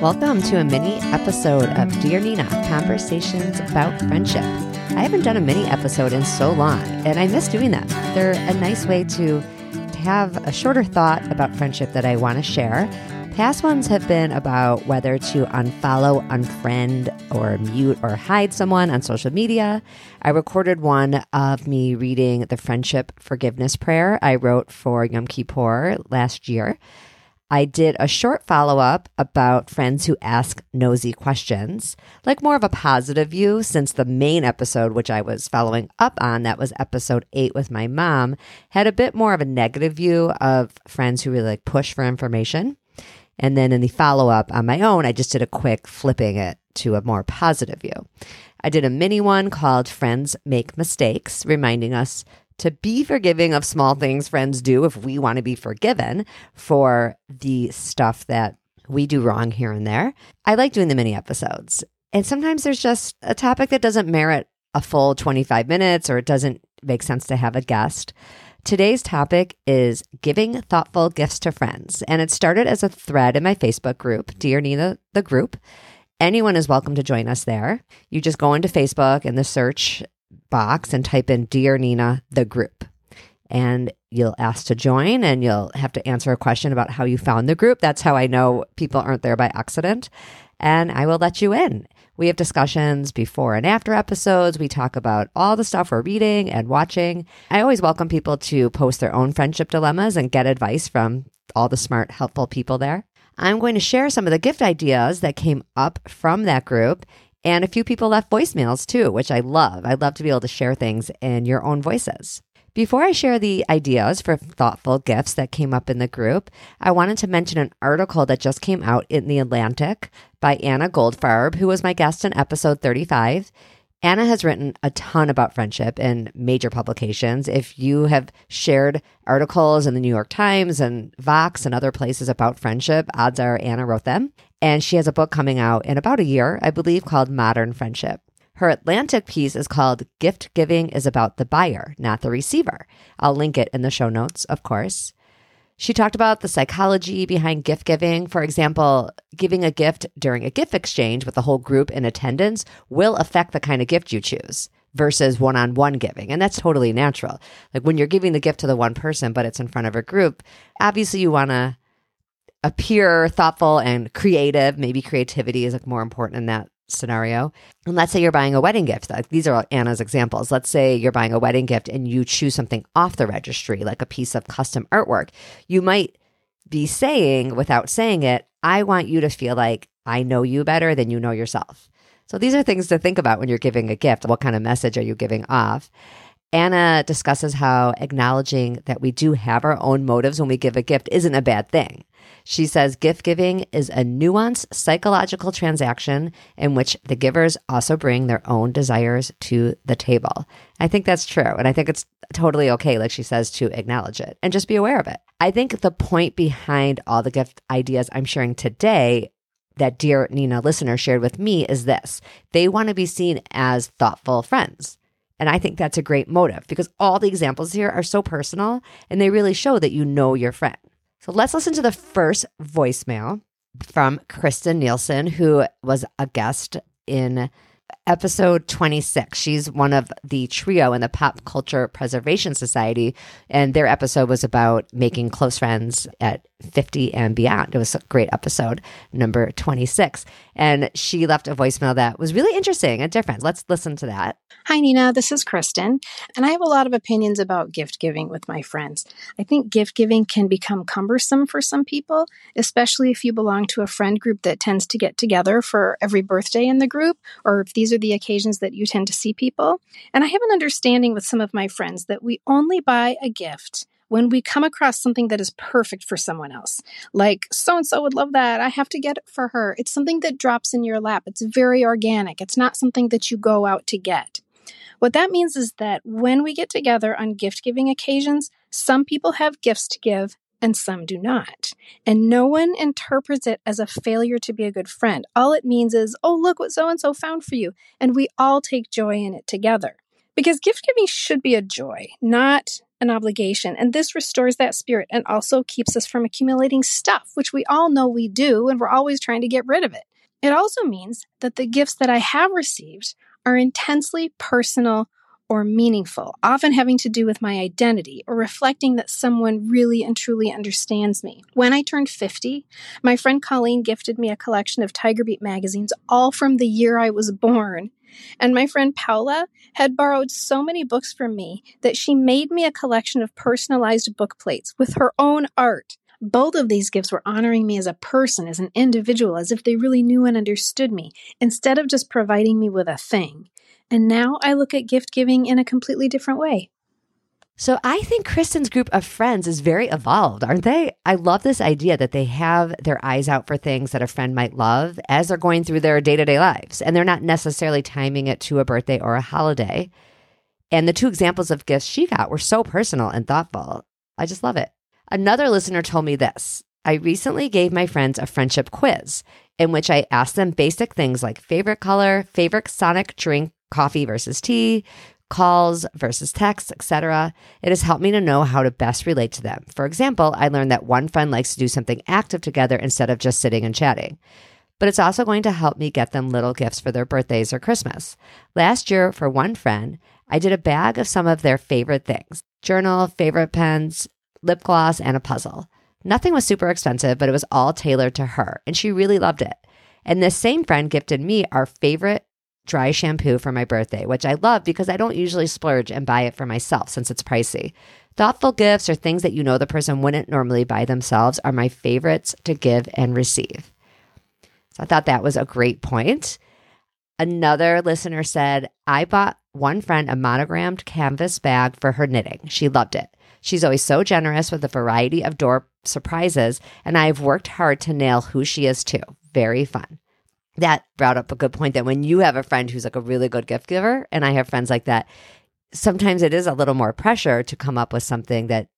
Welcome to a mini episode of Dear Nina Conversations about Friendship. I haven't done a mini episode in so long, and I miss doing them. They're a nice way to, have a shorter thought about friendship that I want to share. Past ones have been about whether to unfollow, unfriend, or mute or hide someone on social media. I recorded one of me reading the friendship forgiveness prayer I wrote for Yom Kippur last year. I did a short follow up about friends who ask nosy questions, like more of a positive view, since the main episode, which I was following up on, that was episode eight with my mom, had a bit more of a negative view of friends who really like push for information. And then in the follow up on my own, I just did a quick flipping it to a more positive view. I did a mini one called Friends Make Mistakes, reminding us to be forgiving of small things friends do if we want to be forgiven for the stuff that we do wrong here and there. I like doing the mini episodes. And sometimes there's just a topic that doesn't merit a full 25 minutes or it doesn't make sense to have a guest. Today's topic is giving thoughtful gifts to friends. And it started as a thread in my Facebook group, Dear Nina, the group. Anyone is welcome to join us there. You just go into Facebook and the search box and type in Dear Nina, the group. And you'll ask to join and you'll have to answer a question about how you found the group. That's how I know people aren't there by accident. And I will let you in. We have discussions before and after episodes. We talk about all the stuff we're reading and watching. I always welcome people to post their own friendship dilemmas and get advice from all the smart, helpful people there. I'm going to share some of the gift ideas that came up from that group and a few people left voicemails too, which I love. I love to be able to share things in your own voices. Before I share the ideas for thoughtful gifts that came up in the group, I wanted to mention an article that just came out in The Atlantic by Anna Goldfarb, who was my guest in episode 35. Anna has written a ton about friendship in major publications. If you have shared articles in the New York Times and Vox and other places about friendship, odds are Anna wrote them. And she has a book coming out in about a year, I believe, called Modern Friendship. Her Atlantic piece is called Gift Giving is About the Buyer, Not the Receiver. I'll link it in the show notes, of course. She talked about the psychology behind gift giving. For example, giving a gift during a gift exchange with the whole group in attendance will affect the kind of gift you choose versus one on one giving. And that's totally natural. Like when you're giving the gift to the one person, but it's in front of a group, obviously you want to appear thoughtful and creative. Maybe creativity is like more important in that scenario. And let's say you're buying a wedding gift. Like these are Anna's examples. Let's say you're buying a wedding gift and you choose something off the registry, like a piece of custom artwork. You might be saying, without saying it, I want you to feel like I know you better than you know yourself. So these are things to think about when you're giving a gift. What kind of message are you giving off? Anna discusses how acknowledging that we do have our own motives when we give a gift isn't a bad thing. She says gift giving is a nuanced psychological transaction in which the givers also bring their own desires to the table. I think that's true. And I think it's totally okay, like she says, to acknowledge it and just be aware of it. I think the point behind all the gift ideas I'm sharing today that dear Nina listener shared with me is this they want to be seen as thoughtful friends. And I think that's a great motive because all the examples here are so personal and they really show that you know your friend. So let's listen to the first voicemail from Kristen Nielsen, who was a guest in episode 26. She's one of the trio in the Pop Culture Preservation Society, and their episode was about making close friends at 50 and beyond. It was a great episode, number 26. And she left a voicemail that was really interesting and different. Let's listen to that. Hi, Nina. This is Kristen. And I have a lot of opinions about gift giving with my friends. I think gift giving can become cumbersome for some people, especially if you belong to a friend group that tends to get together for every birthday in the group, or if these are the occasions that you tend to see people. And I have an understanding with some of my friends that we only buy a gift when we come across something that is perfect for someone else, like so and so would love that, I have to get it for her. It's something that drops in your lap. It's very organic. It's not something that you go out to get. What that means is that when we get together on gift giving occasions, some people have gifts to give and some do not. And no one interprets it as a failure to be a good friend. All it means is, oh, look what so and so found for you. And we all take joy in it together. Because gift giving should be a joy, not an obligation. And this restores that spirit and also keeps us from accumulating stuff, which we all know we do, and we're always trying to get rid of it. It also means that the gifts that I have received are intensely personal or meaningful, often having to do with my identity or reflecting that someone really and truly understands me. When I turned 50, my friend Colleen gifted me a collection of Tiger Beat magazines, all from the year I was born. And my friend Paula had borrowed so many books from me that she made me a collection of personalized book plates with her own art. Both of these gifts were honoring me as a person, as an individual, as if they really knew and understood me, instead of just providing me with a thing. And now I look at gift giving in a completely different way. So I think Kristen's group of friends is very evolved, aren't they? I love this idea that they have their eyes out for things that a friend might love as they're going through their day to day lives. And they're not necessarily timing it to a birthday or a holiday. And the two examples of gifts she got were so personal and thoughtful. I just love it. Another listener told me this I recently gave my friends a friendship quiz in which I asked them basic things like favorite color, favorite sonic drink, coffee versus tea, calls versus texts, etc. It has helped me to know how to best relate to them. For example, I learned that one friend likes to do something active together instead of just sitting and chatting. But it's also going to help me get them little gifts for their birthdays or Christmas. Last year, for one friend, I did a bag of some of their favorite things journal, favorite pens, lip gloss, and a puzzle. Nothing was super expensive, but it was all tailored to her, and she really loved it. And this same friend gifted me our favorite dry shampoo for my birthday, which I love because I don't usually splurge and buy it for myself since it's pricey. Thoughtful gifts or things that you know the person wouldn't normally buy themselves are my favorites to give and receive. So I thought that was a great point. Another listener said, I bought one friend a monogrammed canvas bag for her knitting. She loved it. She's always so generous with a variety of door surprises, and I've worked hard to nail who she is too. Very fun that brought up a good point that when you have a friend who's like a really good gift giver, and I have friends like that, sometimes it is a little more pressure to come up with something that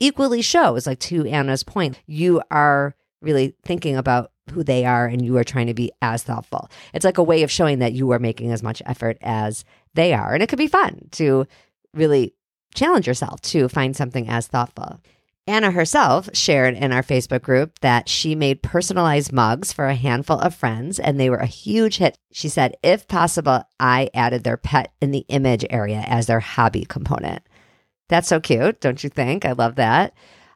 equally shows, like to Anna's point, you are really thinking about who they are and you are trying to be as thoughtful. It's like a way of showing that you are making as much effort as they are. And it could be fun to really challenge yourself to find something as thoughtful. Anna herself shared in our Facebook group that she made personalized mugs for a handful of friends and they were a huge hit. She said, if possible, I added their pet in the image area as their hobby component. That's so cute, don't you think? I love that.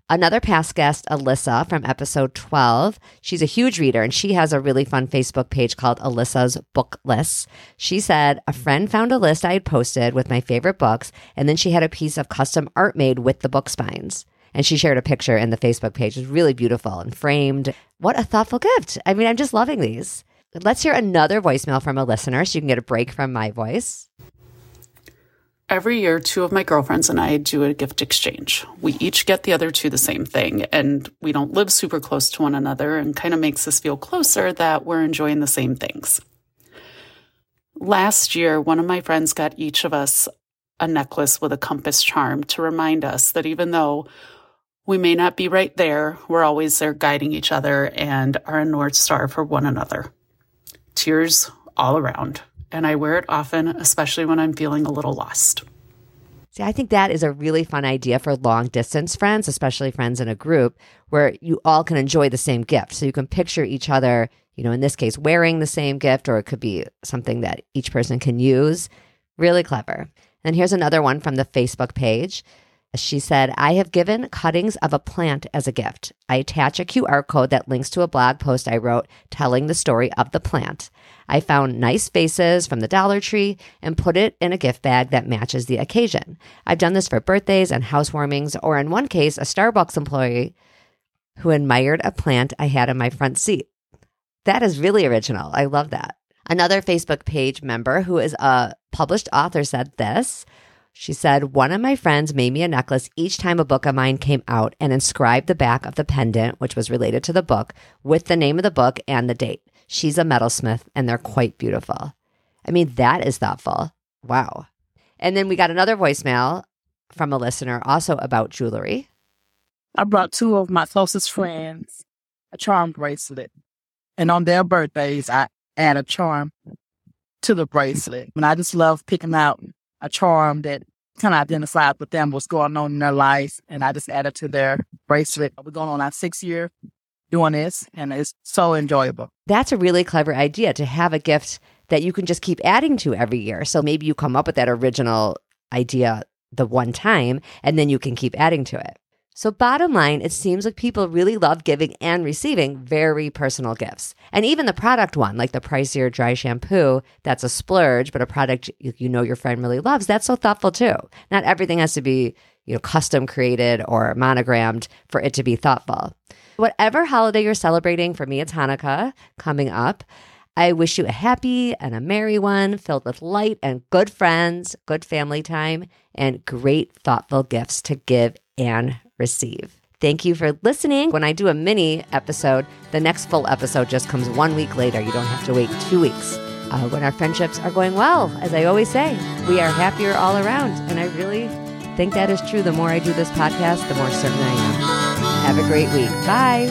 Another past guest, Alyssa from episode 12, she's a huge reader and she has a really fun Facebook page called Alyssa's Book Lists. She said, A friend found a list I had posted with my favorite books, and then she had a piece of custom art made with the book spines. And she shared a picture in the Facebook page. It was really beautiful and framed. What a thoughtful gift. I mean, I'm just loving these. Let's hear another voicemail from a listener so you can get a break from my voice. Every year, two of my girlfriends and I do a gift exchange. We each get the other two the same thing, and we don't live super close to one another and kind of makes us feel closer that we're enjoying the same things. Last year, one of my friends got each of us a necklace with a compass charm to remind us that even though we may not be right there. We're always there guiding each other and are a North Star for one another. Tears all around. And I wear it often, especially when I'm feeling a little lost. See, I think that is a really fun idea for long distance friends, especially friends in a group where you all can enjoy the same gift. So you can picture each other, you know, in this case, wearing the same gift, or it could be something that each person can use. Really clever. And here's another one from the Facebook page. She said, I have given cuttings of a plant as a gift. I attach a QR code that links to a blog post I wrote telling the story of the plant. I found nice vases from the Dollar Tree and put it in a gift bag that matches the occasion. I've done this for birthdays and housewarmings, or in one case, a Starbucks employee who admired a plant I had in my front seat. That is really original. I love that. Another Facebook page member who is a published author said this she said, One of my friends made me a necklace each time a book of mine came out and inscribed the back of the pendant, which was related to the book, with the name of the book and the date. She's a metalsmith and they're quite beautiful. I mean, that is thoughtful. Wow. And then we got another voicemail from a listener also about jewelry. I brought two of my closest friends a charm bracelet. And on their birthdays, I add a charm to the bracelet. And I just love picking out a charm that kind of identified with them, what's going on in their life. And I just added to their bracelet. We're going on our sixth year doing this, and it's so enjoyable. That's a really clever idea to have a gift that you can just keep adding to every year. So maybe you come up with that original idea the one time, and then you can keep adding to it. So, bottom line, it seems like people really love giving and receiving very personal gifts. And even the product one, like the pricier dry shampoo, that's a splurge, but a product you know your friend really loves, that's so thoughtful too. Not everything has to be, you know, custom created or monogrammed for it to be thoughtful. Whatever holiday you're celebrating, for me, it's Hanukkah coming up. I wish you a happy and a merry one filled with light and good friends, good family time, and great, thoughtful gifts to give and receive. Thank you for listening. When I do a mini episode, the next full episode just comes one week later. You don't have to wait two weeks. Uh, when our friendships are going well, as I always say, we are happier all around. And I really think that is true. The more I do this podcast, the more certain I am. Have a great week. Bye.